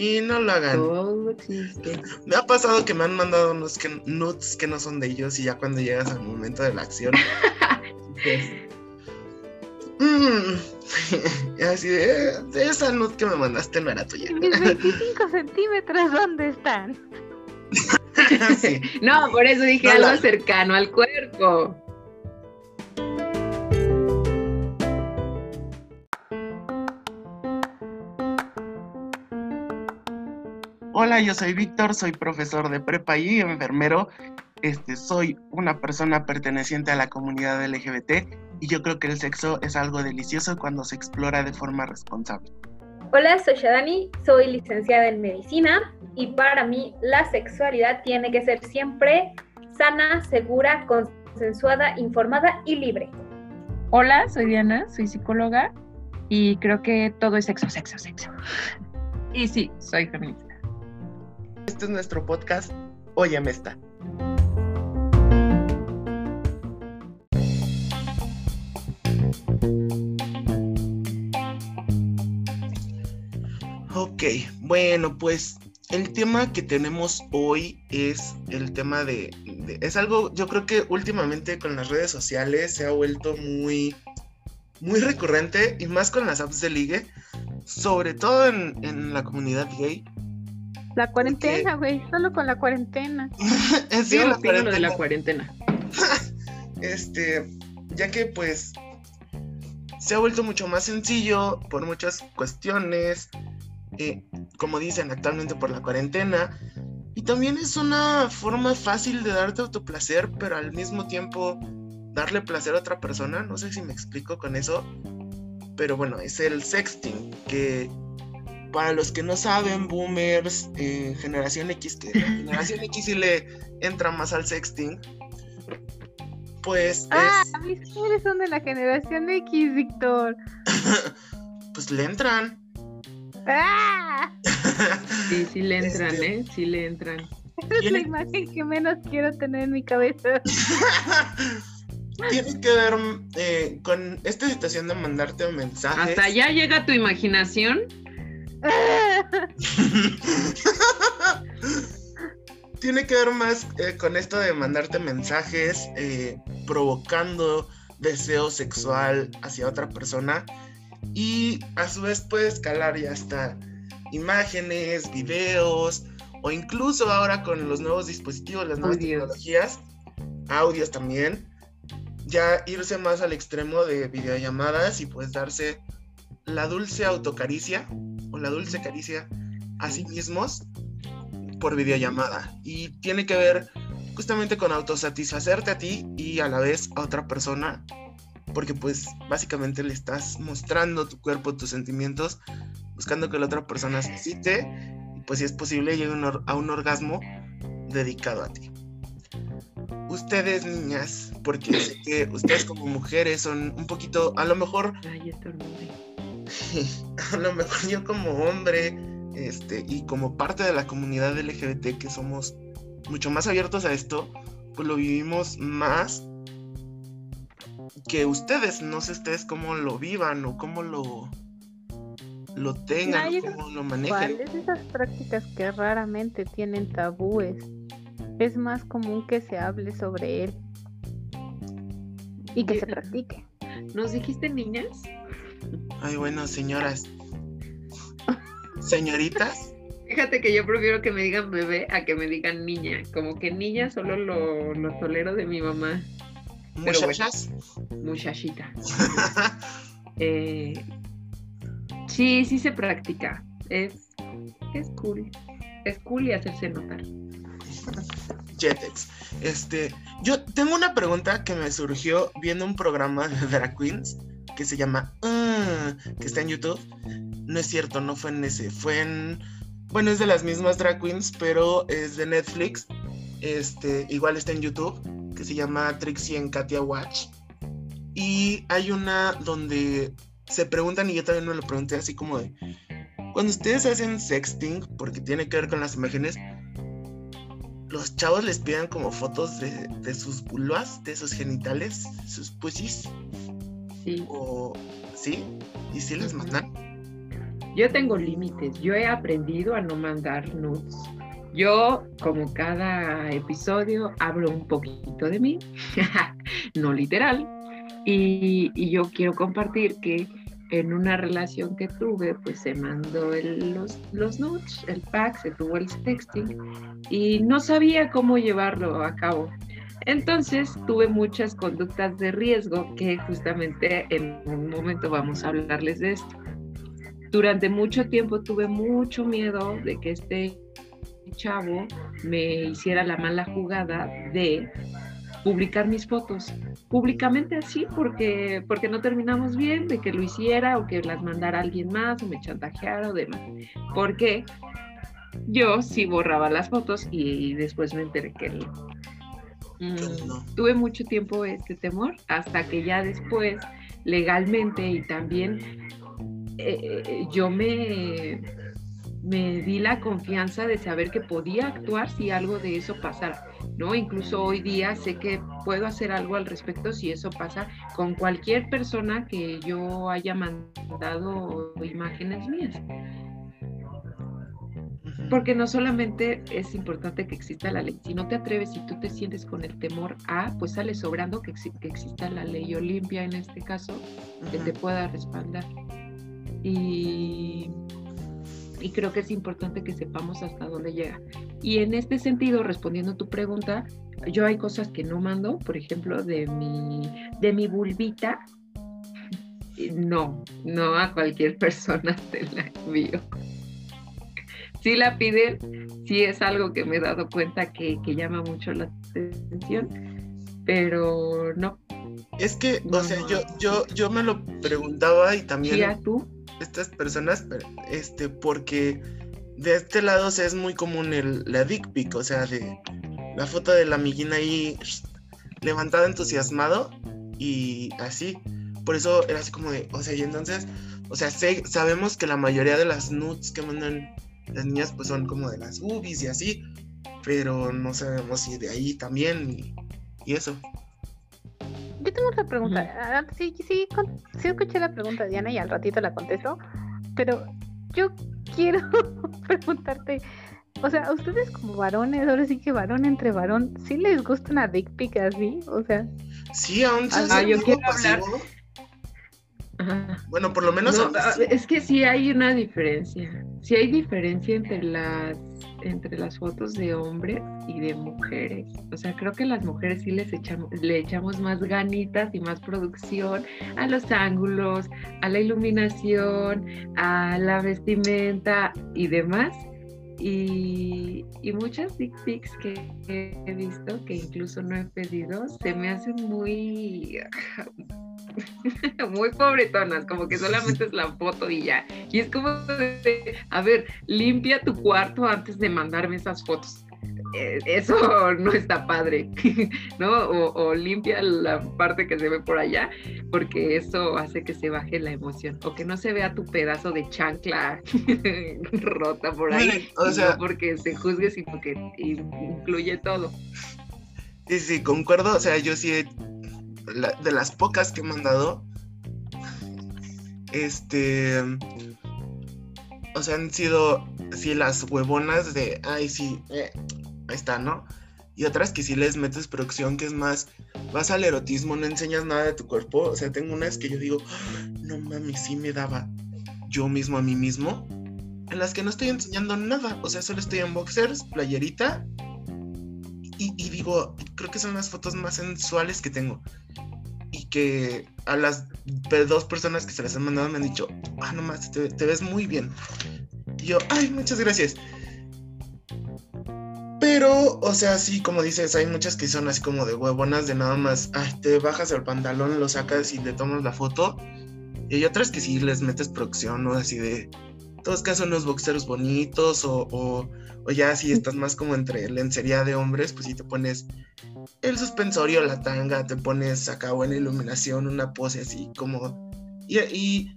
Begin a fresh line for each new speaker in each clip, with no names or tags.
Sí, no lo hagan.
Todo existe.
Me ha pasado que me han mandado unos que, nudes que no son de ellos y ya cuando llegas al momento de la acción. pues, mm, así de, "Eh, esa nude que me mandaste no era tuya.
¿Y mis 25 centímetros dónde están?
Sí.
No, por eso dije
No,
algo
la-
cercano al cuerpo.
Hola, yo soy Víctor, soy profesor de prepa y enfermero. Este, soy una persona perteneciente a la comunidad LGBT y yo creo que el sexo es algo delicioso cuando se explora de forma responsable.
Hola, soy Shadani, soy licenciada en medicina y para mí la sexualidad tiene que ser siempre sana, segura, consensuada, informada y libre.
Hola, soy Diana, soy psicóloga y creo que todo es sexo, sexo, sexo. Y sí, soy feminista.
Este es nuestro podcast, Óyeme esta. Ok, bueno, pues el tema que tenemos hoy es el tema de, de- Es algo, yo creo que últimamente con las redes sociales se ha vuelto muy, muy recurrente y más con las apps de ligue, sobre todo en, en la comunidad gay.
La cuarentena, güey, solo con la cuarentena.
Sí,
Yo
la
opino lo de la
cuarentena.
cuarentena.
Este, ya que pues se ha vuelto mucho más sencillo por muchas cuestiones, eh, como dicen actualmente por la cuarentena, y también es una forma fácil de darte autoplacer, pero al mismo tiempo darle placer a otra persona, no sé si me explico con eso, pero bueno, es el sexting, que para los que no saben, boomers, eh, generación X, que la generación X sí le entra más al sexting, pues
Ah,
es,
mis padres son de la generación X, Víctor.
pues le entran.
¡Ah!
Sí, sí le entran,
Este-
¿eh? Sí le entran.
Es la imagen que menos quiero tener en mi cabeza.
Tiene que ver eh, con esta situación de mandarte mensajes.
Hasta allá llega tu imaginación.
Tiene que ver más eh, con esto de mandarte mensajes eh, provocando deseo sexual hacia otra persona y a su vez puede escalar ya hasta imágenes, videos o incluso ahora con los nuevos dispositivos, las nuevas
Audios.
tecnologías, audios también, ya irse más al extremo de videollamadas y pues darse la dulce autocaricia la dulce caricia a sí mismos por videollamada y tiene que ver justamente con autosatisfacerte a ti y a la vez a otra persona porque pues básicamente le estás mostrando tu cuerpo, tus sentimientos, buscando que la otra persona se excite y pues si es posible llegue a un orgasmo dedicado a ti. Ustedes niñas, porque sé que ustedes como mujeres son un poquito, a lo mejor
Ay.
a lo mejor yo como hombre este, y como parte de la comunidad LGBT que somos mucho más abiertos a esto, pues lo vivimos más que ustedes. No sé ustedes cómo lo vivan o cómo lo, lo tengan,
Ay,
o
eso-
cómo lo manejen.
¿Cuáles esas prácticas que raramente tienen tabúes? Es más común que se hable sobre él y que se practique.
¿Nos dijiste niñas?
Ay, bueno, señoras. Señoritas.
Fíjate que yo prefiero que me digan bebé a que me digan niña. Como que niña solo lo, lo tolero de mi mamá, bueno.
Muchachas.
muchachita. Eh, sí, sí se practica. Es, es cool. Es cool y hacerse notar.
Jetex. Este, yo tengo una pregunta que me surgió viendo un programa de Drag Queens que se llama Ah, que está en YouTube. No es cierto, no fue en ese, fue en bueno, es de las mismas Drag Queens, pero es de Netflix. Este, igual está en YouTube, que se llama Trixie en Katia Watch. Y hay una donde se preguntan, y yo también me lo pregunté así como de, cuando ustedes hacen sexting, porque tiene que ver con las imágenes, los chavos les piden como fotos de, de sus vulvas, de sus genitales, sus pussies,
Sí.
o sí, y sí les mandan.
yo tengo límites. Yo he aprendido a no mandar nudes. Yo, como cada episodio, hablo un poquito de mí, no literal, y, y yo quiero compartir que en una relación que tuve, pues se mandó el- los, los nudes, el pack, se tuvo el sexting y no sabía cómo llevarlo a cabo. Entonces tuve muchas conductas de riesgo que justamente en un momento vamos a hablarles de esto. Durante mucho tiempo tuve mucho miedo de que este chavo me hiciera la mala jugada de publicar mis fotos públicamente así porque porque no terminamos bien de que lo hiciera o que las mandara alguien más o me chantajeara o demás porque yo sí borraba las fotos y, después me enteré que él Mm,
no.
tuve mucho tiempo este temor hasta que ya después legalmente y también eh, eh, yo me me di la confianza de saber que podía actuar si algo de eso pasara, ¿no? Incluso hoy día sé que puedo hacer algo al respecto si eso pasa con cualquier persona que yo haya mandado imágenes mías. Porque no solamente es importante que exista la ley, si no te atreves, si tú te sientes con el temor a, pues sale sobrando que, exi- que exista la ley Olimpia en este caso, que te pueda respaldar. Y, y creo que es importante que sepamos hasta dónde llega. Y en este sentido, respondiendo a tu pregunta, yo hay cosas que no mando, por ejemplo, de mi, de mi vulvita. No, no a cualquier persona te la envío. Si la piden, sí es algo que me he dado cuenta que, que llama mucho la atención, pero no.
Es que, o sea, yo, yo, yo me lo preguntaba y también
¿Y a tú?
estas personas, este, porque de este lado o sea, es muy común el, la dick pic, o sea, de la foto de la amiguina ahí levantada entusiasmado y así. Por eso era así como de, o sea, y entonces, o sea, sé- sabemos que la mayoría de las nudes que mandan las niñas pues son como de las boobies y así, pero no sabemos si de ahí también y, y eso.
Yo tengo otra pregunta. Ah, sí, sí, con- sí escuché la pregunta de Diana y al ratito la contesto, pero yo quiero preguntarte, o sea, a ustedes como varones, ahora sí que varón entre varón, ¿sí les gusta una dick pic así? O sea,
Sí, aún se
Ah, yo quiero hablar. Ajá.
Bueno, por lo menos
No, ah, es que sí hay una diferencia. Sí hay diferencia entre las entre las fotos de hombres y de mujeres. O sea, creo que las mujeres sí les echamos, le echamos más ganitas y más producción a los ángulos, a la iluminación, a la vestimenta y demás. Y, muchas dick pics que he visto, que incluso no he pedido, se me hacen muy muy pobretonas, como que solamente es la foto y ya. Y es como de, a ver, limpia tu cuarto antes de mandarme esas fotos. Eh, eso no está padre, ¿no? O, o limpia la parte que se ve por allá, porque eso hace que se baje la emoción. O que no se vea tu pedazo de chancla rota por ahí,
o sea-
no porque se juzgue, sino que incluye todo.
Sí, sí, concuerdo. O sea, yo sí, he- la- de las pocas que he mandado, este, o sea, han sido, sí, las huevonas de, ay, sí, eh, ahí está, ¿no? Y otras que sí les metes producción, que es más, vas al erotismo, no enseñas nada de tu cuerpo. O sea, tengo unas que yo digo, no mames, sí me daba yo mismo a mí mismo. En las que no estoy enseñando nada. O sea, solo estoy en boxers, playerita y, digo, creo que son las fotos más sensuales que tengo. Y que a las dos personas que se las han mandado me han dicho, ah, no más, te ves muy bien. Yo, ay, muchas gracias. Pero, o sea, sí, como dices, hay muchas que son así como de huevonas, de nada más, ay, te bajas el pantalón, lo sacas y le tomas la foto. Y hay otras que sí les metes producción, ¿no? Así de, todos casos, unos boxeros bonitos o, o o ya si estás más como entre lencería de hombres, pues si te pones el suspensorio, la tanga, te pones acá buena iluminación, una pose así como... Y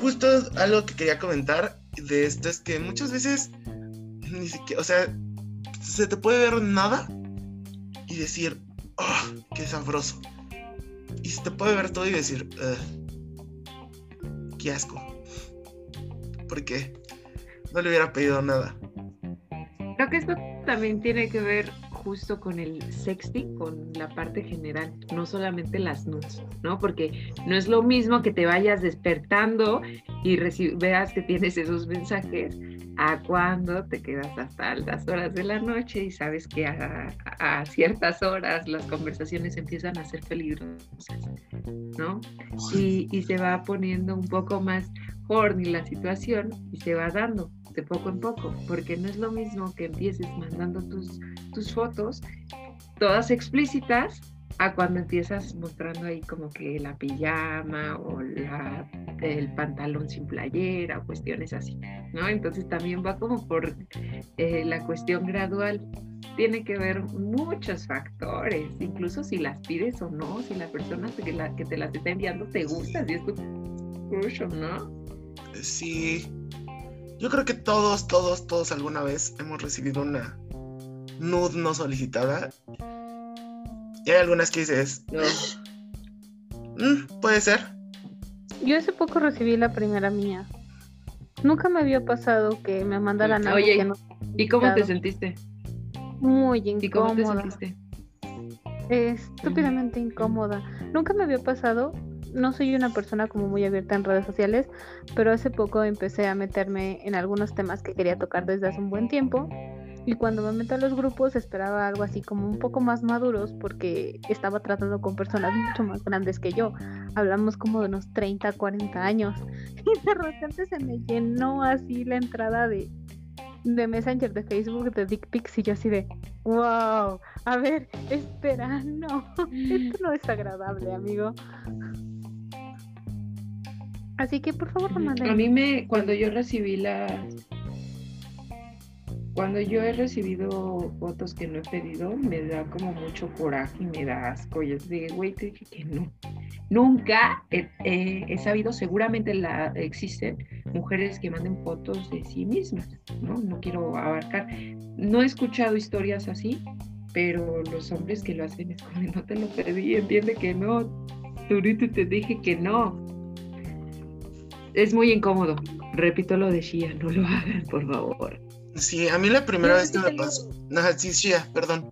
justo algo que quería comentar de esto es que muchas veces ni siquiera, o sea, se te puede ver nada y decir, oh, qué sabroso. Y se te puede ver todo y decir, "Ugh, qué asco. porque no le hubiera pedido nada.
Creo que esto también tiene que ver justo con el sexting, con la parte general, no solamente las nudes, ¿no? Porque no es lo mismo que te vayas despertando y veas que tienes esos mensajes a cuando te quedas hasta altas horas de la noche y sabes que a, ciertas horas las conversaciones empiezan a ser peligrosas, ¿no? Y, y se va poniendo un poco más horny la situación y se va dando de poco en poco, porque no es lo mismo que empieces mandando tus, tus fotos todas explícitas a cuando empiezas mostrando ahí como que la pijama o la, el pantalón sin playera o cuestiones así, ¿no? Entonces también va como por eh, la cuestión gradual. Tiene que ver muchos factores, incluso si las pides o no, si la persona que, la, que te las está enviando te gusta, si es tu crush o no.
Sí, yo creo que todos, todos, todos alguna vez hemos recibido una nude no solicitada. Y hay algunas que dices, mm, puede ser.
Yo hace poco recibí la primera mía. Nunca me había pasado que me mandaran algo
Oye,
que no.
¿y cómo te sentiste?
Muy incómoda.
¿Y cómo te sentiste?
Estúpidamente incómoda. Nunca me había pasado no soy una persona como muy abierta en redes sociales, pero hace poco empecé a meterme en algunos temas que quería tocar desde hace un buen tiempo. Y cuando me meto a los grupos esperaba algo así como un poco más maduros porque estaba tratando con personas mucho más grandes que yo. Hablamos como de unos 30, 40 años. Y de repente se me llenó así la entrada de, de Messenger de Facebook de Dick Pics y yo así de, wow, a ver, espera, no, esto no es agradable, amigo. Así que por favor no
A mí me, cuando yo recibí la, cuando yo he recibido fotos que no he pedido, me da como mucho coraje y me da asco. Yo digo, güey, te dije que no. Nunca he, sabido, seguramente la, existen mujeres que manden fotos de sí mismas, ¿no? No quiero abarcar. No he escuchado historias así, pero los hombres que lo hacen es como, no te lo pedí, entiende que no. Ahorita te dije que no es muy incómodo. Repito lo de Shia, no lo hagan, por favor.
Sí, a mí la primera vez que me pasó. No, sí, Shia, perdón.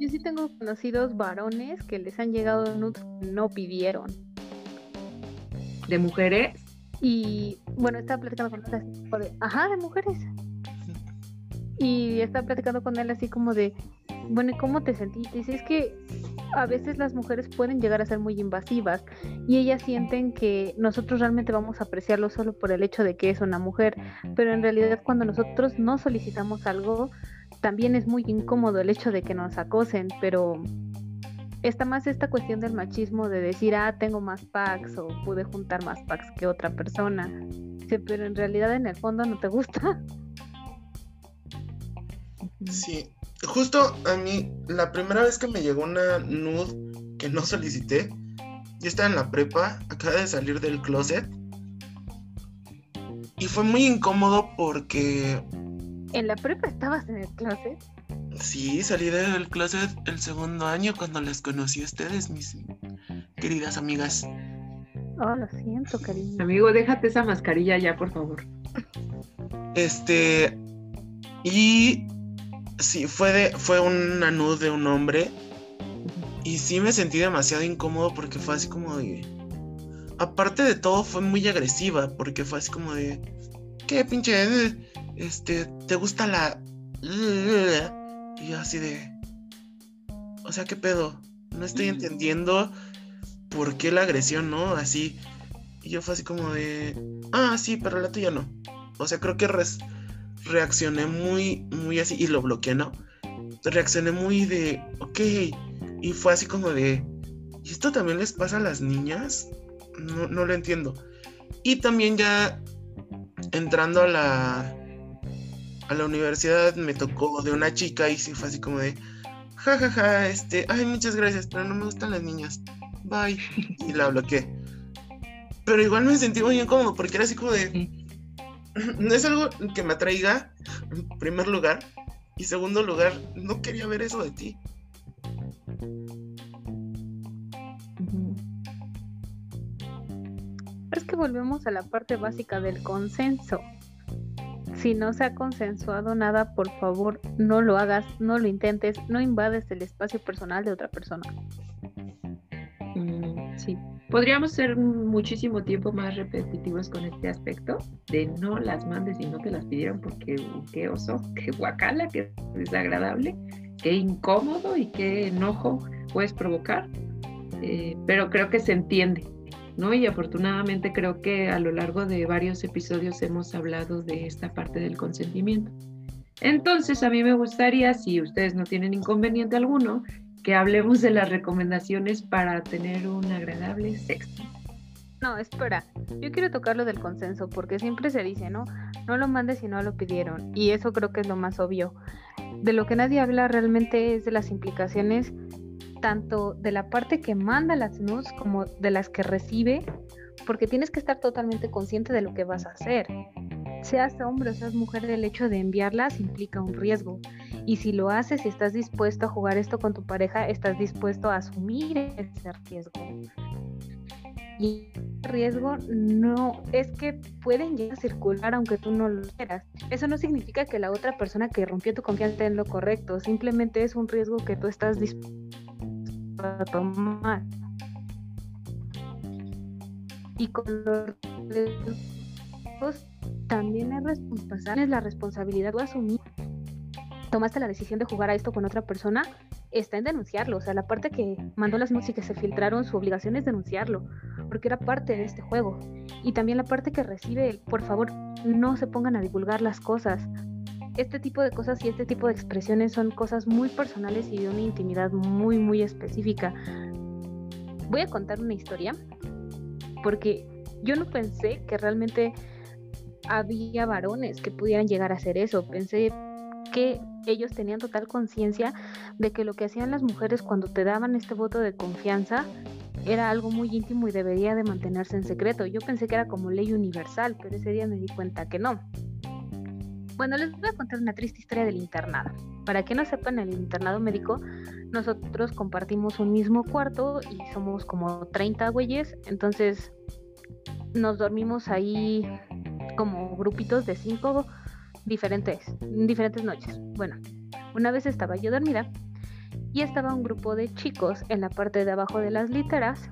Yo sí tengo conocidos varones que les han llegado nudes no pidieron.
¿De mujeres?
Y bueno, estaba platicando con él ajá, de mujeres. Y estaba platicando con él así como de, bueno, ¿y cómo te sentiste? Dice, es que a veces las mujeres pueden llegar a ser muy invasivas y ellas sienten que nosotros realmente vamos a apreciarlo solo por el hecho de que es una mujer, pero en realidad cuando nosotros no solicitamos algo, también es muy incómodo el hecho de que nos acosen, pero está más esta cuestión del machismo de decir, ah, tengo más packs o pude juntar más packs que otra persona, pero en realidad en el fondo no te gusta.
Sí, justo a mí, la primera vez que me llegó una nude que no solicité, yo estaba en la prepa, acaba de salir del closet. Y fue muy incómodo porque.
¿En la prepa estabas en el closet?
Sí, salí del closet el segundo año cuando les conocí a ustedes, mis queridas amigas.
Oh, lo siento, cariño.
Amigo, déjate esa mascarilla ya, por favor.
Este. Y sí, fue, de, fue una nud de un hombre. Y sí me sentí demasiado incómodo porque fue así como de. Aparte de todo, fue muy agresiva. Porque fue así como de. ¿Qué pinche? Este. ¿Te gusta la.? Y yo así de. O sea, ¿qué pedo? No estoy entendiendo por qué la agresión, ¿no? Así. Y yo fue así como de. Ah, sí, pero la tuya no. O sea, creo que res reaccioné muy, muy así, y lo bloqueé, ¿no? Reaccioné muy de, ok, y fue así como de, ¿y esto también les pasa a las niñas? No, no lo entiendo. Y también ya entrando a la, a la universidad me tocó de una chica y sí fue así como de, jajaja, ja, ja, este, ay, muchas gracias, pero no me gustan las niñas. Bye. Y la bloqueé. Pero igual me sentí muy incómodo porque era así como de, no es algo que me atraiga, en primer lugar. Y segundo lugar, no quería ver eso de ti.
Es que volvemos a la parte básica del consenso. Si no se ha consensuado nada, por favor, no lo hagas, no lo intentes, no invades el espacio personal de otra persona.
Mm, sí. Podríamos ser muchísimo tiempo más repetitivos con este aspecto de no las mandes y no te las pidieron porque qué oso, qué guacala, qué desagradable, qué incómodo y qué enojo puedes provocar. Eh, pero creo que se entiende, ¿no? Y afortunadamente creo que a lo largo de varios episodios hemos hablado de esta parte del consentimiento. Entonces, a mí me gustaría, si ustedes no tienen inconveniente alguno, que hablemos de las recomendaciones para tener un agradable sexo.
No, espera, yo quiero tocar lo del consenso, porque siempre se dice, ¿no? No lo mandes si no lo pidieron, y eso creo que es lo más obvio. De lo que nadie habla realmente es de las implicaciones tanto de la parte que manda las nudes como de las que recibe, porque tienes que estar totalmente consciente de lo que vas a hacer. Seas hombre o seas mujer, el hecho de enviarlas implica un riesgo. Y si lo haces y estás dispuesto a jugar esto con tu pareja, estás dispuesto a asumir ese riesgo. Y el riesgo no es que pueden llegar circular aunque tú no lo quieras. Eso no significa que la otra persona que rompió tu confianza en lo correcto, simplemente es un riesgo que tú estás dispuesto a tomar. Y con los riesgos también es, responsabilidad, es la responsabilidad de asumir. Tomaste la decisión de jugar a esto con otra persona, está en denunciarlo. O sea, la parte que mandó las músicas que se filtraron, su obligación es denunciarlo, porque era parte de este juego. Y también la parte que recibe, por favor, no se pongan a divulgar las cosas este tipo de cosas y este tipo de expresiones son cosas muy personales y de una intimidad muy, muy específica. Voy a contar una historia porque yo no pensé que realmente había varones que pudieran llegar a hacer eso. Pensé que ellos tenían total conciencia de que lo que hacían las mujeres cuando te daban este voto de confianza era algo muy íntimo y debería de mantenerse en secreto. Yo pensé que era como ley universal, pero ese día me di cuenta que no. Bueno, les voy a contar una triste historia del internado. Para que no sepan, el internado médico nosotros compartimos un mismo cuarto y somos como 30 güeyes, entonces nos dormimos ahí como grupitos de cinco diferentes, diferentes noches. Bueno, una vez estaba yo dormida y estaba un grupo de chicos en la parte de abajo de las literas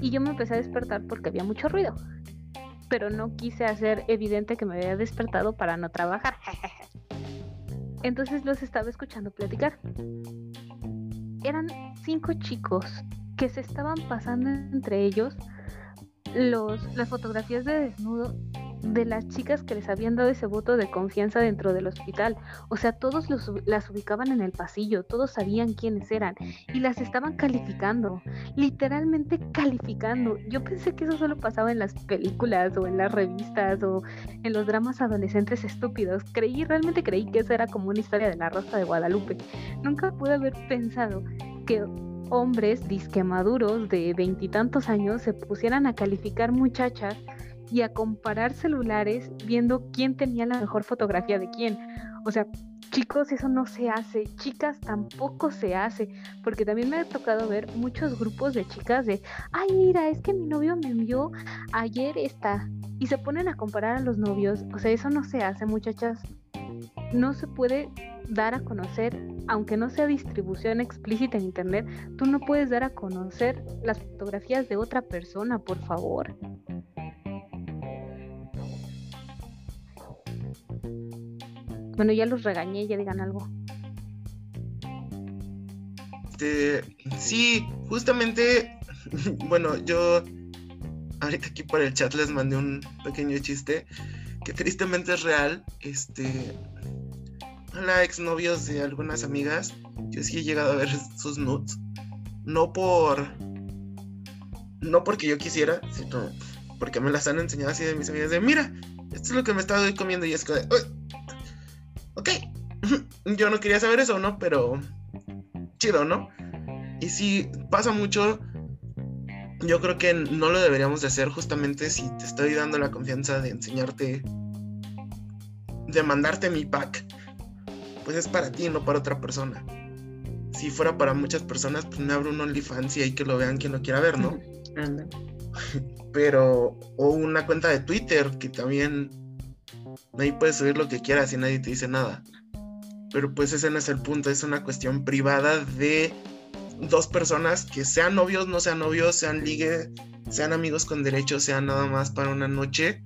y yo me empecé a despertar porque había mucho ruido pero no quise hacer evidente que me había despertado para no trabajar. Entonces los estaba escuchando platicar. Eran cinco chicos que se estaban pasando entre ellos los, las fotografías de desnudo de las chicas que les habían dado ese voto de confianza dentro del hospital. O sea, todos las ubicaban en el pasillo, todos sabían quiénes eran y las estaban calificando, literalmente calificando. Yo pensé que eso solo pasaba en las películas o en las revistas o en los dramas adolescentes estúpidos. Creí, realmente creí que eso era como una historia de la Rosa de Guadalupe. Nunca pude haber pensado que hombres disquemaduros de veintitantos años se pusieran a calificar muchachas y a comparar celulares viendo quién tenía la mejor fotografía de quién. O sea, chicos, eso no se hace, chicas tampoco se hace, porque también me ha tocado ver muchos grupos de chicas de, ay, mira, es que mi novio me envió ayer esta, y se ponen a comparar a los novios, o sea, eso no se hace, muchachas, no se puede dar a conocer, aunque no sea distribución explícita en internet, tú no puedes dar a conocer las fotografías de otra persona, por favor. Bueno, ya los regañé, ya digan algo.
Este, sí, justamente, bueno, yo ahorita aquí por el chat les mandé un pequeño chiste que tristemente es real. Este, hola exnovios de algunas amigas, yo sí he llegado a ver sus nudes, no por, no porque yo quisiera, sino porque me las han enseñado así de mis amigas de, mira, esto es lo que me estaba comiendo y es que, ok, yo no quería saber eso, ¿no? Pero chido, ¿no? Y si pasa mucho, yo creo que no lo deberíamos de hacer justamente si te estoy dando la confianza de enseñarte, de mandarte mi pack, pues es para ti, no para otra persona. Si fuera para muchas personas, pues me abro un OnlyFans y hay que lo vean quien lo quiera ver, ¿no? pero, o una cuenta de Twitter que también ahí puedes subir lo que quieras y nadie te dice nada. Pero pues ese no es el punto, es una cuestión privada de dos personas que sean novios, no sean novios, sean ligue, sean amigos con derechos, sean nada más para una noche,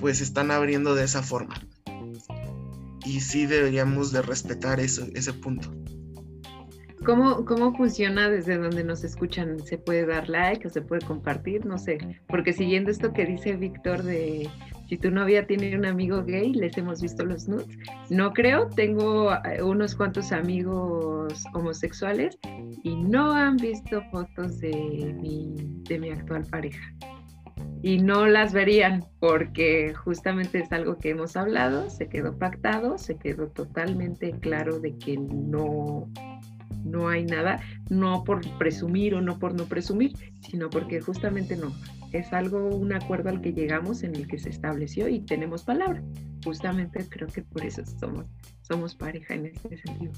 pues están abriendo de esa forma. Y sí deberíamos de respetar ese punto.
¿Cómo, ¿Cómo funciona desde donde nos escuchan? ¿Se puede dar like o se puede compartir? No sé, porque siguiendo esto que dice Víctor de si tu novia tiene un amigo gay, les hemos visto los nudes. No creo, tengo eh, unos cuantos amigos homosexuales y no han visto fotos de mi, de mi actual pareja. Y no las verían porque justamente es algo que hemos hablado, se quedó pactado, se quedó totalmente claro de que no, no hay nada, no por presumir o no por no presumir, sino porque justamente no. Es algo, un acuerdo al que llegamos en el que se estableció y tenemos palabra. Justamente creo que por eso somos, somos pareja en este sentido.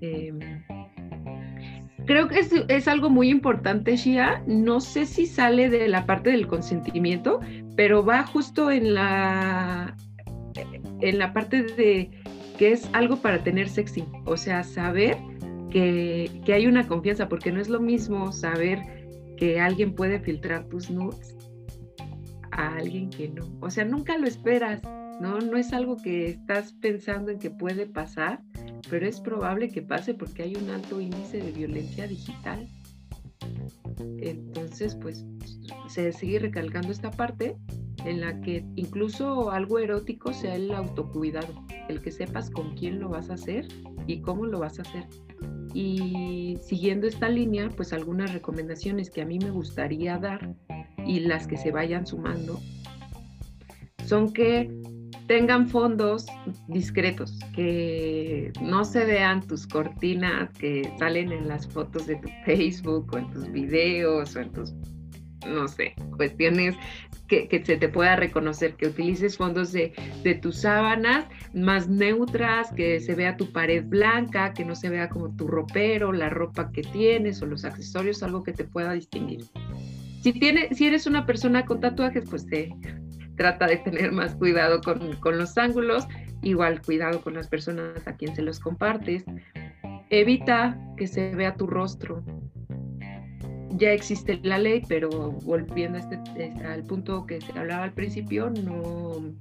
Em, creo que es, es, algo muy importante, Shia. No sé si sale de la parte del consentimiento, pero va justo en la, en la parte de que es algo para tener sexy. O sea, saber que, hay una confianza, porque no es lo mismo saber que alguien puede filtrar tus nudes a alguien que no. O sea, nunca lo esperas, ¿no? No es algo que estás pensando en que puede pasar, pero es probable que pase porque hay un alto índice de violencia digital. Entonces, pues se sigue recalcando esta parte en la que incluso algo erótico sea el autocuidado, el que sepas con quién lo vas a hacer y cómo lo vas a hacer. Y siguiendo esta línea, pues algunas recomendaciones que a mí me gustaría dar y las que se vayan sumando son que tengan fondos discretos, que no se vean tus cortinas que salen en las fotos de tu Facebook o en tus videos o en tus, no sé, cuestiones que, se te pueda reconocer, que utilices fondos de, de, tus sábanas más neutras, que se vea tu pared blanca, que no se vea como tu ropero, la ropa que tienes o los accesorios, algo que te pueda distinguir. Si, si eres una persona con tatuajes, pues te trata de tener más cuidado con, con los ángulos, igual cuidado con las personas a quien se los compartes. Evita que se vea tu rostro, ya existe la ley, pero volviendo a este, este, al punto que se hablaba al principio, no,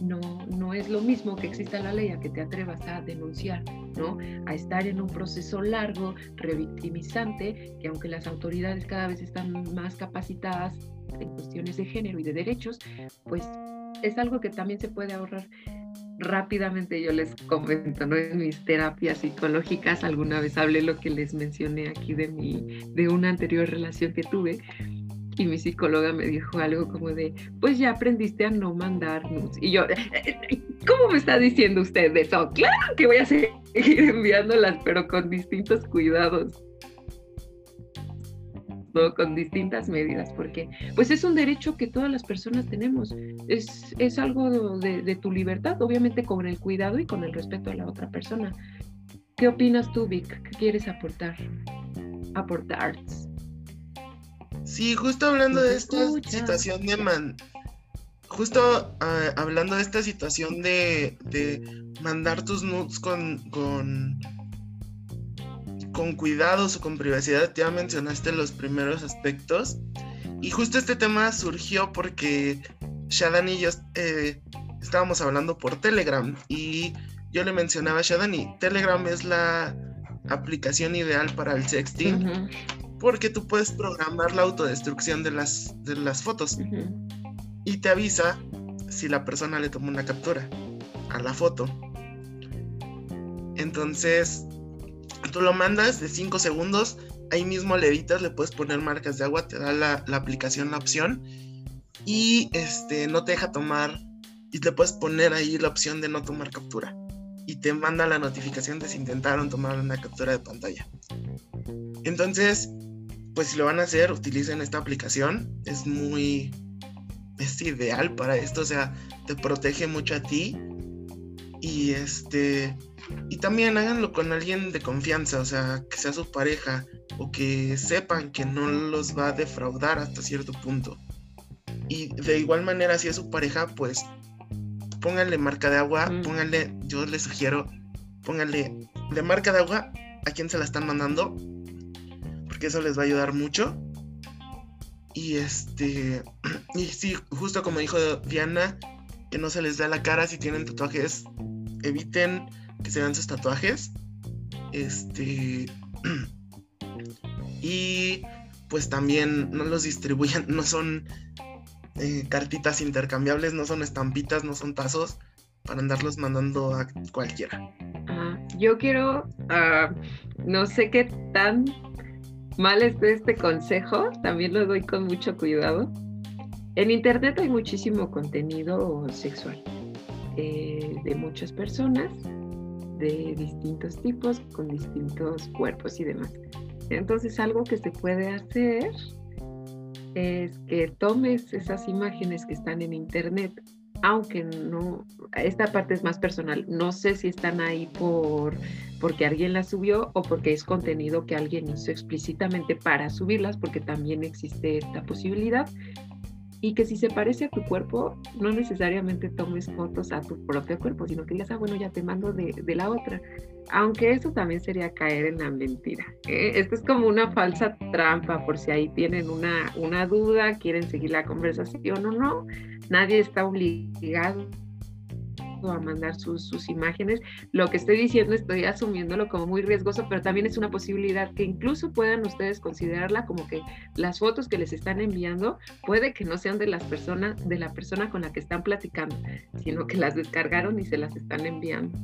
no, no es lo mismo que exista la ley a que te atrevas a denunciar, ¿no? A estar en un proceso largo, revictimizante, que aunque las autoridades cada vez están más capacitadas en cuestiones de género y de derechos, pues es algo que también se puede ahorrar rápidamente yo les comento, ¿no? En mis terapias psicológicas alguna vez hablé lo que les mencioné aquí de mi, de una anterior relación que tuve y mi psicóloga me dijo algo como de, pues ya aprendiste a no mandarnos. Y yo, eh, eh, ¿cómo me está diciendo usted eso? Claro que voy a seguir enviándolas, pero con distintos cuidados con distintas medidas, porque pues es un derecho que todas las personas tenemos, es, es algo de, tu libertad, obviamente con el cuidado y con el respeto a la otra persona. ¿Qué opinas tú, Vic? ¿Qué quieres aportar? Aportar.
Sí, justo hablando de esta situación de man, justo ah, hablando de esta situación de, de mandar tus nudes con, con con cuidados o con privacidad, ya mencionaste los primeros aspectos. Y justo este tema surgió porque Shadan y yo eh, estábamos hablando por Telegram y yo le mencionaba a Shadani, Telegram es la aplicación ideal para el sexting porque tú puedes programar la autodestrucción de las, de las fotos y te avisa si la persona le tomó una captura a la foto. Entonces, Tú lo mandas de 5 segundos, ahí mismo le editas, le puedes poner marcas de agua, te da la, aplicación la opción. Y este no te deja tomar y le puedes poner ahí la opción de no tomar captura. Y te manda la notificación de si intentaron tomar una captura de pantalla. Entonces, pues si lo van a hacer, utilicen esta aplicación, es muy es ideal para esto, o sea, te protege mucho a ti Y este. Y también háganlo con alguien de confianza, o sea, que sea su pareja, o que sepan que no los va a defraudar hasta cierto punto. Y de igual manera, si es su pareja, pues pónganle marca de agua,
Mm.
pónganle, yo les sugiero, pónganle de marca de agua a quien se la están mandando, porque eso les va a ayudar mucho. Y este, y sí, justo como dijo Diana, que no se les da la cara si tienen tatuajes, eviten que se vean sus tatuajes. Este, y pues también no los distribuyan, no son eh, cartitas intercambiables, no son estampitas, no son tazos para andarlos mandando a cualquiera.
Yo quiero, ah, no sé qué tan mal esté este consejo, también lo doy con mucho cuidado. En internet hay muchísimo contenido sexual eh, de muchas personas, de distintos tipos, con distintos cuerpos y demás. Entonces algo que se puede hacer es que tomes esas imágenes que están en internet, aunque no, esta parte es más personal, no sé si están ahí por porque alguien las subió o porque es contenido que alguien hizo explícitamente para subirlas, porque también existe esta posibilidad. Y que si se parece a tu cuerpo, no necesariamente tomes fotos a tu propio cuerpo, sino que digas, ah, bueno, ya te mando de, de la otra. Aunque eso también sería caer en la mentira. ¿eh? Esto es como una falsa trampa, por si ahí tienen una, una duda, quieren seguir la conversación o no. Nadie está obligado a mandar sus, sus, imágenes. Lo que estoy diciendo estoy asumiéndolo como muy riesgoso, pero también es una posibilidad que incluso puedan ustedes considerarla como que las fotos que les están enviando puede que no sean de las personas, de la persona con la que están platicando, sino que las descargaron y se las están enviando.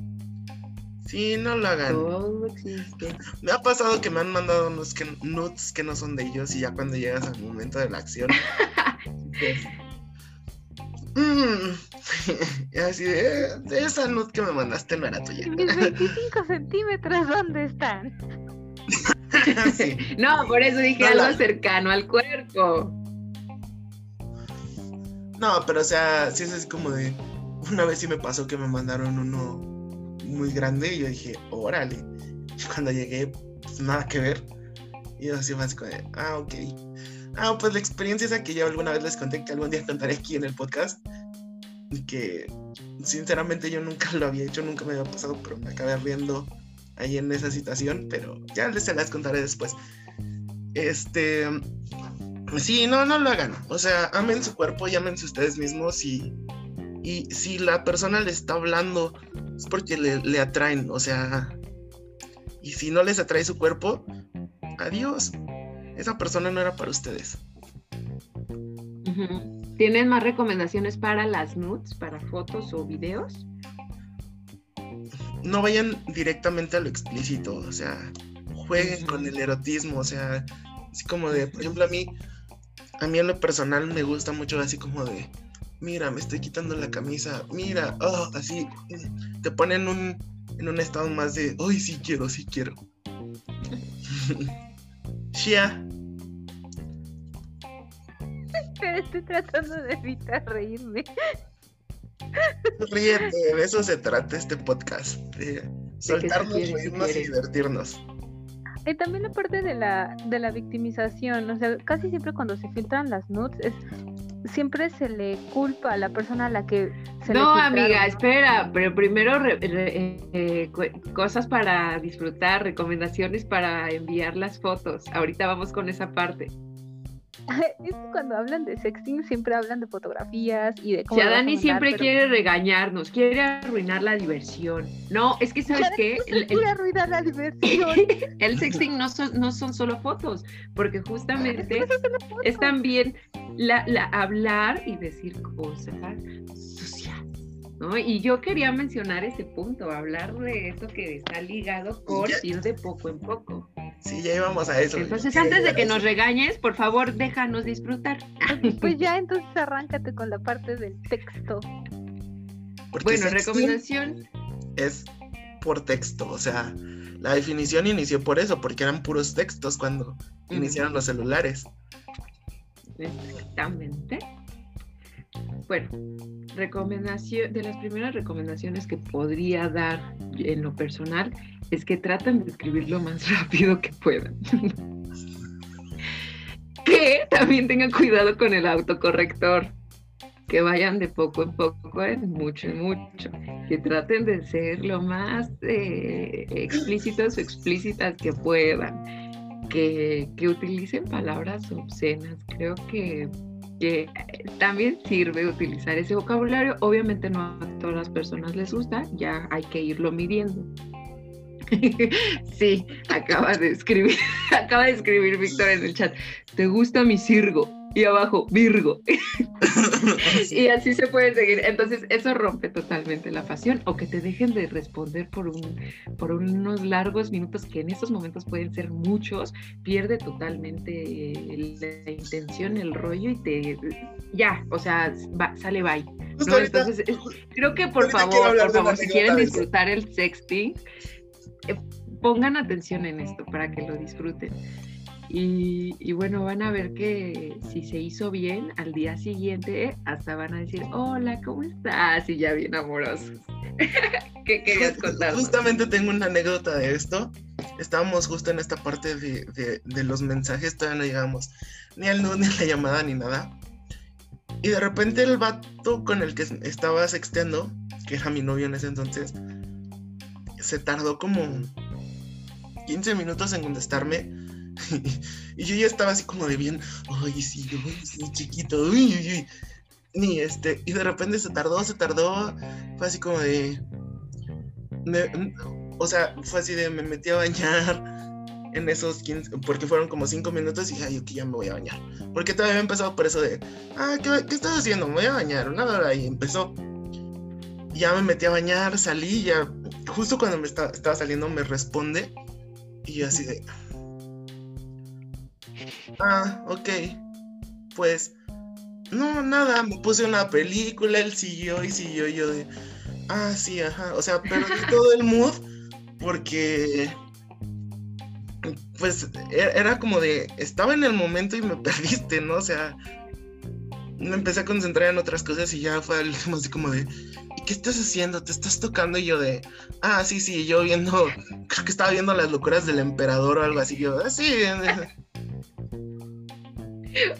Sí, no lo hagan.
Todo existe.
Me ha pasado que me han mandado unos que, nudes que no son de ellos y ya cuando llegas al momento de la acción. pues, mm, así de, de, esa nude que me mandaste no era tuya.
Mis 25 centímetros, ¿dónde están?
sí. No, por eso dije no, algo la... cercano al cuerpo.
No, pero o sea, sí es así como de. Una vez sí me pasó que me mandaron uno muy grande y yo dije, órale. Y cuando llegué, pues nada que ver. Y yo así fue así como de, ah, ok. Ah, pues la experiencia esa que ya alguna vez les conté que algún día contaré aquí en el podcast. Que sinceramente yo nunca lo había hecho, nunca me había pasado, pero me acabé riendo ahí en esa situación. Pero ya les se las contaré después. Este. Sí, no, no lo hagan. O sea, amen su cuerpo y amense ustedes mismos. Y, y si la persona le está hablando, es porque le, le atraen. O sea, y si no les atrae su cuerpo, adiós esa persona no era para ustedes.
¿Tienen más recomendaciones para las nudes, para fotos o videos?
No vayan directamente a lo explícito, o sea, jueguen uh -huh. con el erotismo, o sea, así como de, por ejemplo, a mí, a mí en lo personal me gusta mucho así como de, mira, me estoy quitando la camisa, mira, oh, así, te ponen un, en un estado más de, ay, sí quiero, sí quiero. Shia.
Pero estoy tratando de evitar reírme.
Ríete, de eso se trata este podcast. De soltarnos, reírnos y divertirnos.
Y también la parte de la, de la victimización, o sea, casi siempre cuando se filtran las nudes, es, siempre se le culpa a la persona a la que se
no,
le
amiga, espera, pero primero re, re, eh, cosas para disfrutar, recomendaciones para enviar las fotos. Ahorita vamos con esa parte.
Es que cuando hablan de sexting siempre hablan de fotografías y de
cómo. O sea, Dani siempre pero... quiere regañarnos, quiere arruinar la diversión. No, es que sabes qué.
El, quiere arruinar la diversión.
el sexting no son, no son solo fotos, porque justamente es también la, la, hablar y decir cosas sucias. ¿No? Y yo quería mencionar ese punto, hablar de eso que está ligado con ir de poco en poco.
Sí, ya íbamos a eso.
Entonces, antes de que nos regañes, por favor, déjanos disfrutar.
Pues ya, entonces arráncate con la parte del texto.
Porque
bueno, recomendación.
Es por texto, o sea, la definición inició por eso, porque eran puros textos cuando uh -huh. iniciaron los celulares.
Exactamente. bueno, recomendación, de las primeras recomendaciones que podría dar en lo personal es que traten de escribir lo más rápido que puedan. que también tengan cuidado con el autocorrector. Que vayan de poco en poco, en mucho en mucho. Que traten de ser lo más eh, explícitos o explícitas que puedan. Que, utilicen palabras obscenas. Creo que que también sirve utilizar ese vocabulario. Obviamente no a todas las personas les gusta, ya hay que irlo midiendo. sí, acaba de escribir, acaba de escribir Víctor en el chat. ¿Te gusta mi sirgo? Y abajo, Virgo. y así se puede seguir. Entonces, eso rompe totalmente la pasión. O que te dejen de responder por, un, por unos largos minutos, que en estos momentos pueden ser muchos, pierde totalmente la intención, el rollo y te. Ya, o sea, sale bye. Entonces, creo que por favor, por favor, si quieren disfrutar el sexting, eh, pongan atención en esto para que lo disfruten. Y, bueno, van a ver que si se hizo bien, al día siguiente hasta van a decir, hola, ¿cómo estás? Y ya bien amorosos. ¿Qué querías contar?
Justamente tengo una anécdota de esto. Estábamos justo en esta parte de, los mensajes, todavía no llegamos ni al nudo, ni a la llamada, ni nada. Y de repente el vato con el que estaba sexteando, que era mi novio en ese entonces, se tardó como 15 minutos en contestarme y yo ya estaba así como de bien, ay, sí, sí chiquito, uy, uy, Y, este, y de repente se tardó, se tardó, fue así como de, o sea, fue así de, me metí a bañar en esos 15, porque fueron como 5 minutos y dije, ay, aquí ya me voy a bañar. Porque todavía había empezado por eso de, ah, ¿qué, ¿qué, estás haciendo? Me voy a bañar, una hora, y empezó. ya me metí a bañar, salí, ya, justo cuando me estaba, estaba saliendo me responde, y yo así de, Ah, ok. Pues, no, nada, me puse una película, él siguió y siguió y yo de, ah, sí, ajá. O sea, perdí todo el mood porque, pues, e-, era como de, estaba en el momento y me perdiste, ¿no? O sea, me empecé a concentrar en otras cosas y ya fue último así como de, ¿y qué estás haciendo? ¿Te estás tocando? Y yo de, ah, sí, sí, yo viendo, creo que estaba viendo las locuras del emperador o algo así. Yo, ah, sí.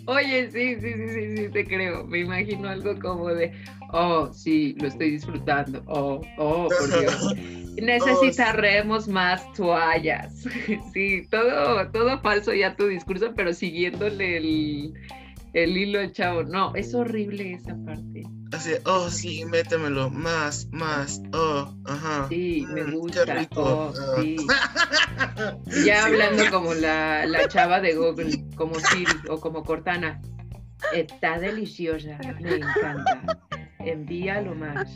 Oye, sí, sí, sí, sí, sí, te creo. Me imagino algo como de, oh, sí, lo estoy disfrutando. Oh, oh, por Dios. Necesitaremos más toallas. Sí, todo, todo falso ya tu discurso, pero siguiéndole el, el hilo al chavo. No, es horrible esa parte.
Así, oh, sí, métemelo, más, más, oh, ajá.
Sí, me mm, gusta, oh, ah. sí. Ya hablando como la, la, chava de Google, como Siri o como Cortana. Está deliciosa, me encanta. Envíalo más.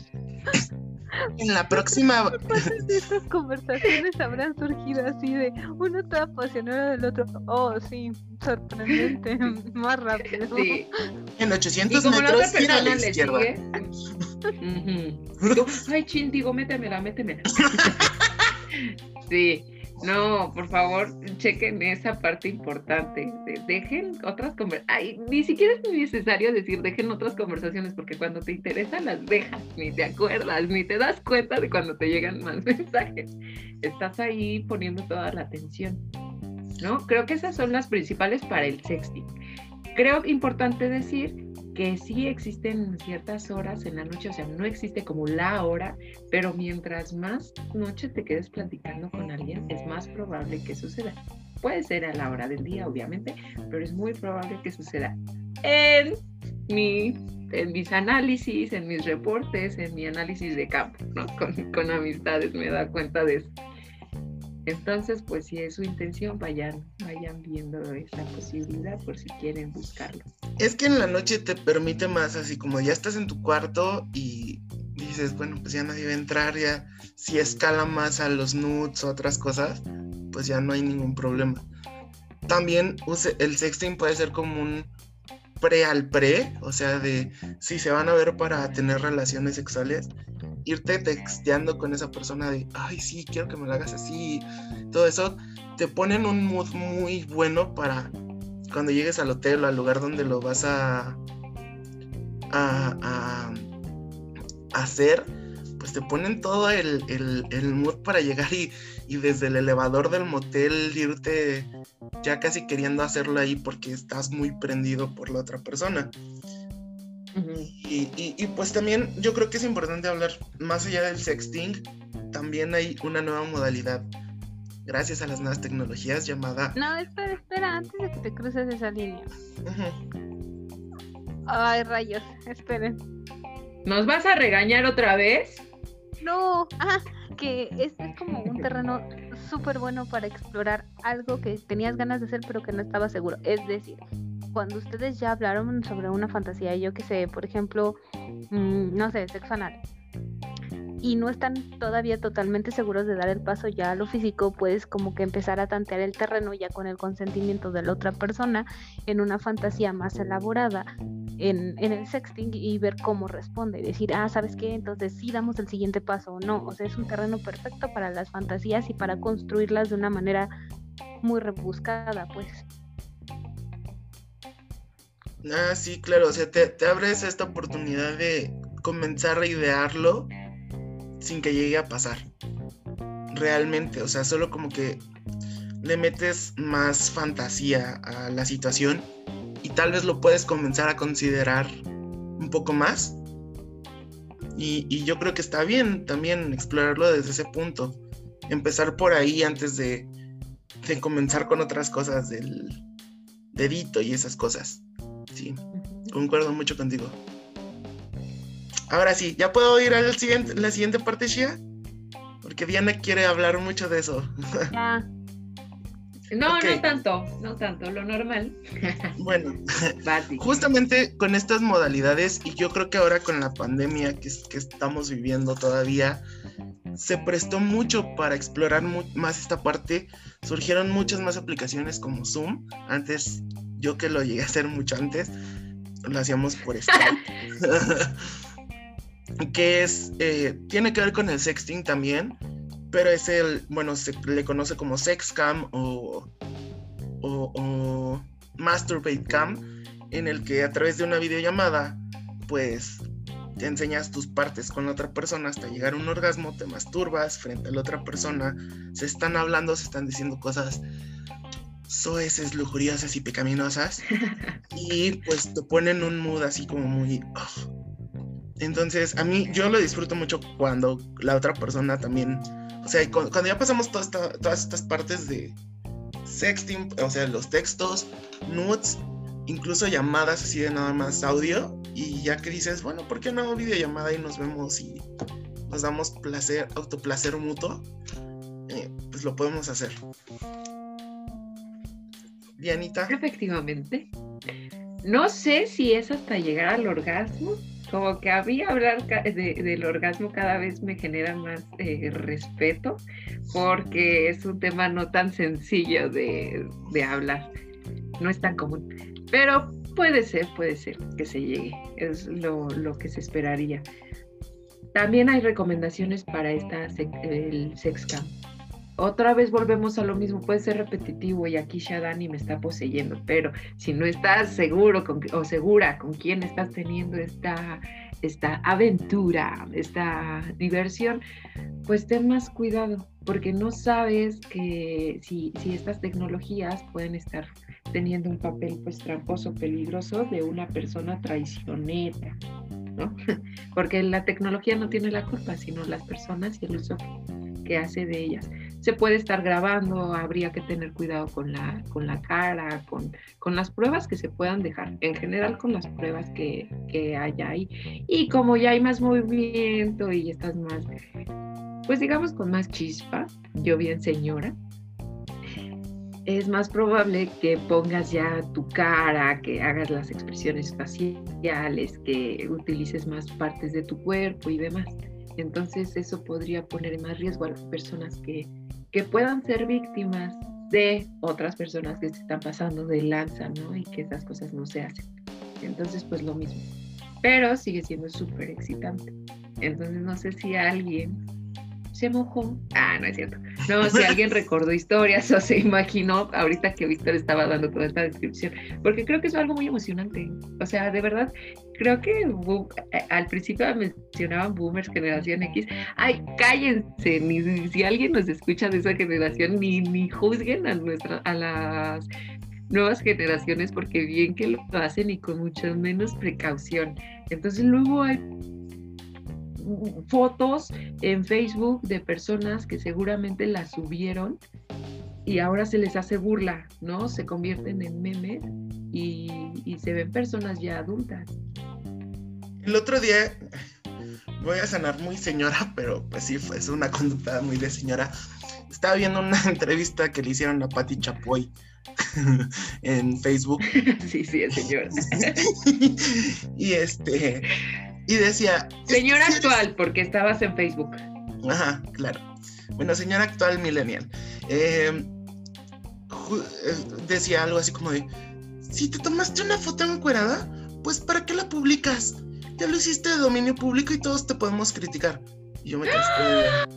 En la próxima.
estas conversaciones habrán surgido así de uno está apasionado del otro. Oh, sí, sorprendente, más rápido. Sí.
En 800 metros, gira a la izquierda.
Ay, chin, digo, métemela, métemela. sí. No, por favor, chequen esa parte importante. dejen otras conversaciones. Ni siquiera es necesario decir dejen otras conversaciones, porque cuando te interesan las dejas, ni te acuerdas, ni te das cuenta de cuando te llegan más mensajes. Estás ahí poniendo toda la atención. ¿No? Creo que esas son las principales para el sexting. Creo importante decir que sí existen ciertas horas en la noche, o sea, no existe como la hora, pero mientras más noche te quedes platicando con alguien, es más probable que suceda. Puede ser a la hora del día, obviamente, pero es muy probable que suceda. En, mi, en mis análisis, en mis reportes, en mi análisis de campo, ¿no? Con, con amistades me da cuenta de eso. Entonces, pues si es su intención, vayan, vayan viendo esa posibilidad por si quieren buscarlo.
Es que en la noche te permite más, así como ya estás en tu cuarto y dices, bueno, pues ya nadie va a entrar, ya si escala más a los nudes o otras cosas, pues ya no hay ningún problema. También el sexting puede ser como un pre al pre, o sea, de si se van a ver para tener relaciones sexuales, irte texteando con esa persona de, ay, sí, quiero que me lo hagas así, todo eso, te pone en un mood muy bueno para cuando llegues al hotel o al lugar donde lo vas a- a hacer, pues te ponen todo el, el, el mood para llegar y, y desde el elevador del motel irte ya casi queriendo hacerlo ahí porque estás muy prendido por la otra persona. Y, y- y, pues también yo creo que es importante hablar, más allá del sexting, también hay una nueva modalidad, gracias a las nuevas tecnologías, llamada...
No, espera, espera, antes de que te cruces esa línea. Ay, rayos, esperen.
¿Nos vas a regañar otra vez?
No, ah, que este es como un terreno súper bueno para explorar algo que tenías ganas de hacer pero que no estabas seguro. Es decir, cuando ustedes ya hablaron sobre una fantasía, yo que sé, por ejemplo, mm, no sé, sexo anal, y no están todavía totalmente seguros de dar el paso ya a lo físico, puedes como que empezar a tantear el terreno ya con el consentimiento de la otra persona en una fantasía más elaborada en, en el sexting y ver cómo responde. Decir, ah, ¿sabes qué? Entonces sí damos el siguiente paso o no. O sea, es un terreno perfecto para las fantasías y para construirlas de una manera muy rebuscada, pues.
Ah, sí, claro, o sea, te, te abres esta oportunidad de comenzar a idearlo sin que llegue a pasar. Realmente, o sea, solo como que le metes más fantasía a la situación y tal vez lo puedes comenzar a considerar un poco más. Y, y yo creo que está bien también explorarlo desde ese punto. Empezar por ahí antes de, de comenzar con otras cosas del dedito y esas cosas. Sí, concuerdo mucho contigo. Ahora sí, ¿ya puedo ir a la siguiente, la siguiente parte, Shia? Porque Diana quiere hablar mucho de eso.
Ya,
No, no tanto, no tanto, lo normal.
Bueno, justamente con estas modalidades, y yo creo que ahora con la pandemia que, que estamos viviendo todavía, se prestó mucho para explorar más esta parte. Surgieron muchas más aplicaciones como Zoom. Antes, yo que lo llegué a hacer mucho antes, lo hacíamos por Skype. Que es, eh, tiene que ver con el sexting también, pero es el, bueno, se le conoce como sexcam o, o, o masturbate cam, en el que a través de una videollamada, pues te enseñas tus partes con la otra persona hasta llegar a un orgasmo, te masturbas frente a la otra persona, se están hablando, se están diciendo cosas soeces, lujuriosas y pecaminosas, y pues te ponen un mood así como muy... Entonces, a mí, yo lo disfruto mucho cuando la otra persona también, o sea, cu- cuando ya pasamos toda todas estas partes de sexting, o sea, los textos, nudes, incluso llamadas así de nada más audio, y ya que dices, bueno, ¿por qué no videollamada y nos vemos y nos damos placer, autoplacer mutuo? Eh, pues lo podemos hacer. Dianita.
Efectivamente. No sé si es hasta llegar al orgasmo. Como que a mí hablar de- del orgasmo cada vez me genera más eh, respeto porque es un tema no tan sencillo de, de hablar. No es tan común. Pero puede ser, puede ser que se llegue. Es lo, lo que se esperaría. También hay recomendaciones para esta el sexcam. Otra vez volvemos a lo mismo, puede ser repetitivo y aquí Shadani me está poseyendo, pero si no estás seguro con, o segura con quién estás teniendo esta, esta aventura, esta diversión, pues ten más cuidado, porque no sabes que si, si estas tecnologías pueden estar teniendo un papel pues tramposo, peligroso de una persona traicionera, ¿no? Porque la tecnología no tiene la culpa, sino las personas y el uso que hace de ellas se puede estar grabando, habría que tener cuidado con la, con la cara, con, con las pruebas que se puedan dejar, en general con las pruebas que, que haya ahí. Y como ya hay más movimiento y estás más, pues digamos con más chispa, yo bien señora, es más probable que pongas ya tu cara, que hagas las expresiones faciales, que utilices más partes de tu cuerpo y demás. Entonces eso podría poner en más riesgo a las personas que, que puedan ser víctimas de otras personas que se están pasando de lanza, ¿no? Y que esas cosas no se hacen. Entonces, pues lo mismo. Pero sigue siendo súper excitante. Entonces, no sé si alguien se. Ah, no es cierto. No, si alguien recordó historias o se imaginó ahorita que Víctor estaba dando toda esta descripción, porque creo que es algo muy emocionante. O sea, de verdad, creo que eh, al principio mencionaban boomers, generación X. Ay, cállense, ni si alguien nos escucha de esa generación, ni, ni juzguen a, nuestra, a las nuevas generaciones porque bien que lo hacen y con mucho menos precaución. Entonces luego hay fotos en Facebook de personas que seguramente las subieron y ahora se les hace burla, ¿no? Se convierten en memes y, se ven personas ya adultas.
El otro día, voy a sonar muy señora, pero pues sí, fue una conducta muy de señora. Estaba viendo una entrevista que le hicieron a Patti Chapoy en Facebook.
Sí, sí, es señora.
y este, y decía...
Señora actual, porque estabas en Facebook.
Ajá, claro. Bueno, señora actual millennial. Eh, decía algo así como de, si te tomaste una foto encuerada, pues ¿para qué la publicas? Ya lo hiciste de dominio público y todos te podemos criticar. Y yo me quedé...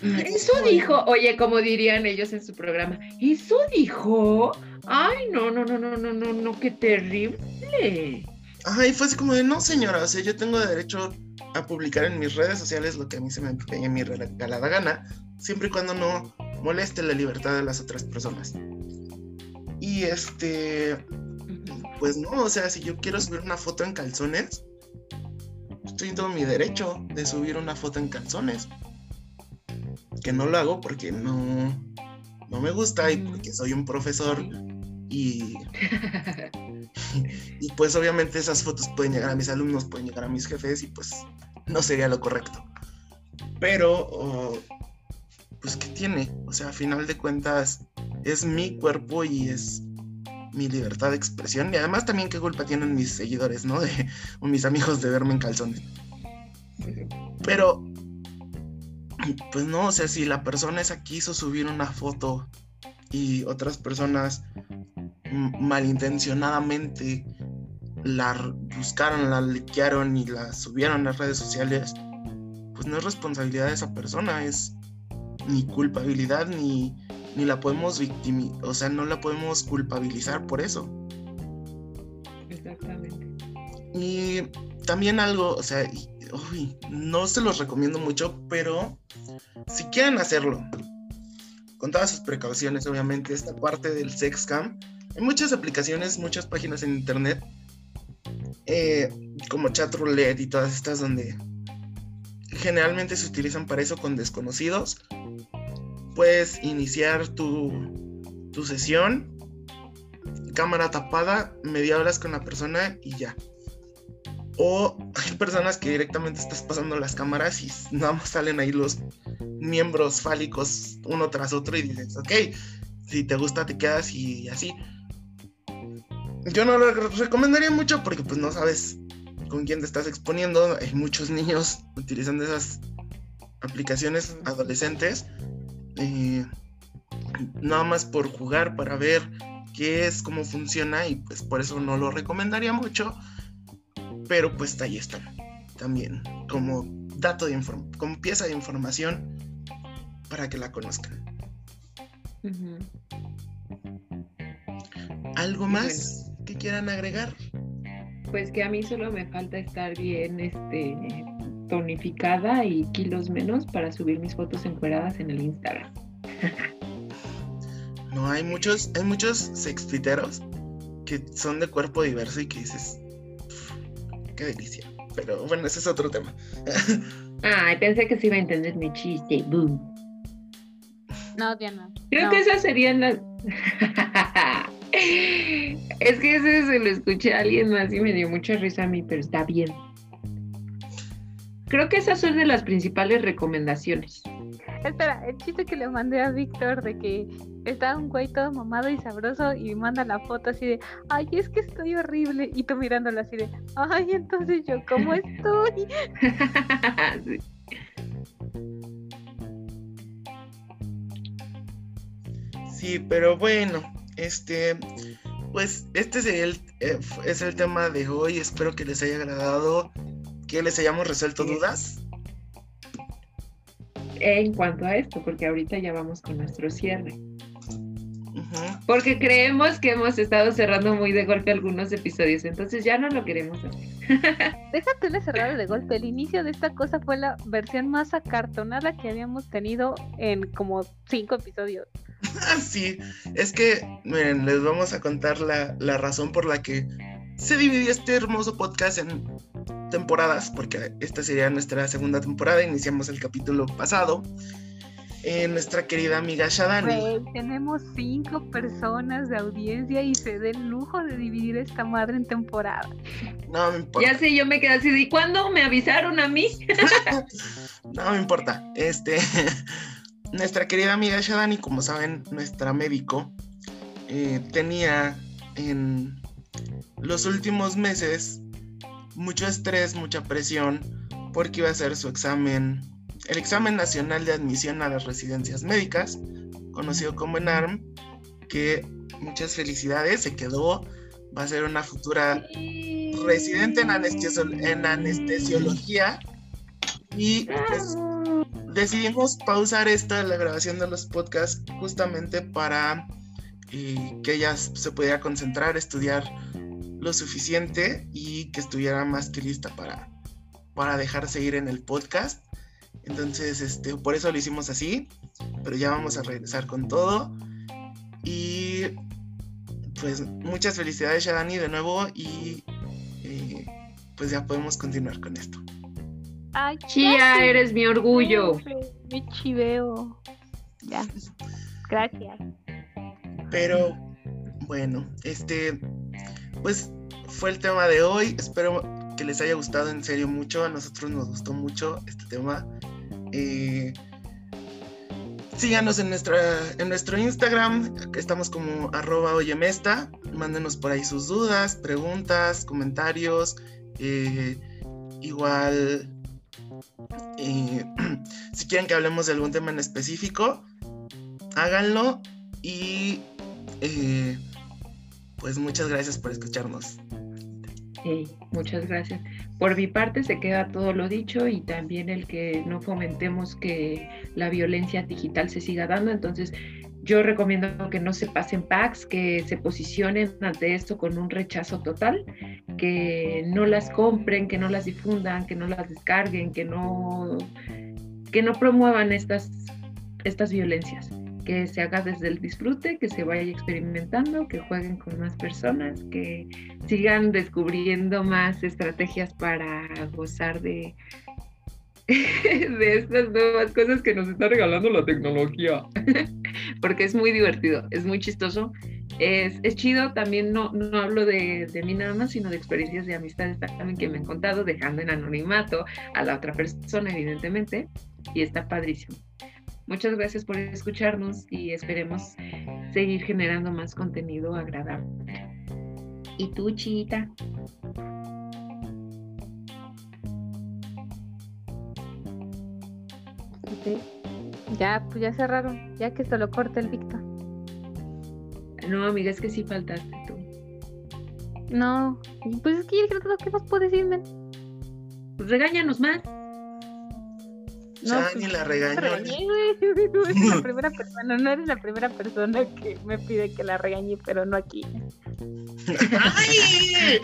Eso dijo, oye, como dirían ellos en su programa, eso dijo, ay, no, no, no, no, no, no, no, qué terrible.
Ajá, y fue así como de, no señora, o sea, yo tengo derecho a publicar en mis redes sociales lo que a mí se me pegue mi regalada gana, siempre y cuando no moleste la libertad de las otras personas. Y este, pues no, o sea, si yo quiero subir una foto en calzones, estoy en todo mi derecho de subir una foto en calzones. Que no lo hago porque no, no me gusta y porque soy un profesor y y pues obviamente esas fotos pueden llegar a mis alumnos, pueden llegar a mis jefes y pues no sería lo correcto. Pero, pues, ¿qué tiene? O sea, a final de cuentas, es mi cuerpo y es mi libertad de expresión. Y además también qué culpa tienen mis seguidores, ¿no? De, o mis amigos de verme en calzones. Pero, pues no, o sea, si la persona esa quiso subir una foto y otras personas malintencionadamente la buscaron, la liquearon y la subieron a las redes sociales, pues no es responsabilidad de esa persona, es ni culpabilidad ni, ni la podemos victimizar, o sea, no la podemos culpabilizar por eso.
Exactamente.
Y también algo, o sea, no se los recomiendo mucho, pero si quieren hacerlo, con todas sus precauciones, obviamente, esta parte del sex cam hay muchas aplicaciones, muchas páginas en internet, eh, como Chatroulette y todas estas donde generalmente se utilizan para eso con desconocidos. Puedes iniciar tu, tu sesión, cámara tapada, media hora con la persona y ya. O hay personas que directamente estás pasando las cámaras y nada más salen ahí los miembros fálicos uno tras otro y dices, ok, si te gusta te quedas y así yo no lo recomendaría mucho porque pues no sabes con quién te estás exponiendo. Hay muchos niños utilizando esas aplicaciones adolescentes. Eh, nada más por jugar para ver qué es, cómo funciona y pues por eso no lo recomendaría mucho. Pero pues ahí están también como dato de como pieza de información para que la conozcan. ¿Algo más? que quieran agregar?
Pues que a mí solo me falta estar bien este, tonificada y kilos menos para subir mis fotos encueradas en el Instagram.
no, hay muchos, hay muchos sextuiteros que son de cuerpo diverso y que dices, qué delicia. Pero bueno, ese es otro tema.
Ay, pensé que se iba a entender mi chiste. Boom.
No, Diana.
Creo que esas serían las. Es que ese se lo escuché a alguien más y me dio mucha risa a mí, pero está bien. Creo que esas son de las principales recomendaciones.
Espera, el chiste que le mandé a Víctor de que está un güey todo mamado y sabroso y manda la foto así de, ay, es que estoy horrible. Y tú mirándolo así de, ay, entonces yo, ¿cómo estoy?
sí, pero bueno, este, pues este es el, eh, es el tema de hoy. Espero que les haya agradado, que les hayamos resuelto dudas.
en cuanto a esto, porque ahorita ya vamos con nuestro cierre. Porque creemos que hemos estado cerrando muy de golpe algunos episodios, entonces ya no lo queremos hacer.
Déjate de cerrar de golpe. El inicio de esta cosa fue la versión más acartonada que habíamos tenido en como cinco episodios.
Ah, sí, es que, miren, les vamos a contar la, la razón por la que se dividió este hermoso podcast en temporadas, porque esta sería nuestra segunda temporada, iniciamos el capítulo pasado. Eh, nuestra querida amiga Shadani.
Güey, tenemos cinco personas de audiencia y se da el lujo de dividir esta madre en temporada.
No me importa.
Ya sé, yo me quedé así, ¿y cuándo me avisaron a mí?
No me importa. Este, nuestra querida amiga Shadani, como saben, nuestra médico, eh, tenía en los últimos meses mucho estrés, mucha presión, porque iba a hacer su examen, el examen nacional de admisión a las residencias médicas, conocido como ENARM, que muchas felicidades, se quedó, va a ser una futura residente en, anestesio- en anestesiología y pues decidimos pausar esta, la grabación de los podcasts, justamente para eh, que ella se pudiera concentrar, estudiar lo suficiente y que estuviera más que lista para, para dejarse ir en el podcast. Entonces, este, por eso lo hicimos así, pero ya vamos a regresar con todo. Y pues muchas felicidades, Shadani, de nuevo y eh, pues ya podemos continuar con esto.
Ay,
Chía, eres mi orgullo.
Mi chiveo. Ya. Gracias.
Pero bueno, este, pues fue el tema de hoy. Espero que les haya gustado en serio mucho. A nosotros nos gustó mucho este tema. Eh, síganos en, nuestra, en nuestro Instagram, que estamos como arroba oyemesta. Mándenos por ahí sus dudas, preguntas, comentarios. eh, igual, eh, si quieren que hablemos de algún tema en específico, háganlo. Y eh, pues muchas gracias por escucharnos.
Sí, muchas gracias. Por mi parte se queda todo lo dicho y también el que no fomentemos que la violencia digital se siga dando. Entonces, yo recomiendo que no se pasen packs, que se posicionen ante esto con un rechazo total, que no las compren, que no las difundan, que no las descarguen, que no, que no promuevan estas, estas violencias. Que se haga desde el disfrute, que se vaya experimentando, que jueguen con más personas, que sigan descubriendo más estrategias para gozar de, de estas nuevas cosas que nos está regalando la tecnología. Porque es muy divertido, es muy chistoso. Es, es chido, también no, no hablo de, de mí nada más, sino de experiencias de amistades también que me han contado, dejando en anonimato a la otra persona, evidentemente, y está padrísimo. Muchas gracias por escucharnos y esperemos seguir generando más contenido agradable. ¿Y tú, Chita?
Ok. Ya, pues ya cerraron. Ya que se lo corte el Víctor.
No, amiga, es que sí faltaste tú.
No. Pues es que. ¿Qué más puedo decir, men?
Pues regáñanos más.
Ya
pues,
ni la regañó.
No eres la primera persona, no eres la primera persona que me pide que la regañe, pero no aquí.
¡Ay!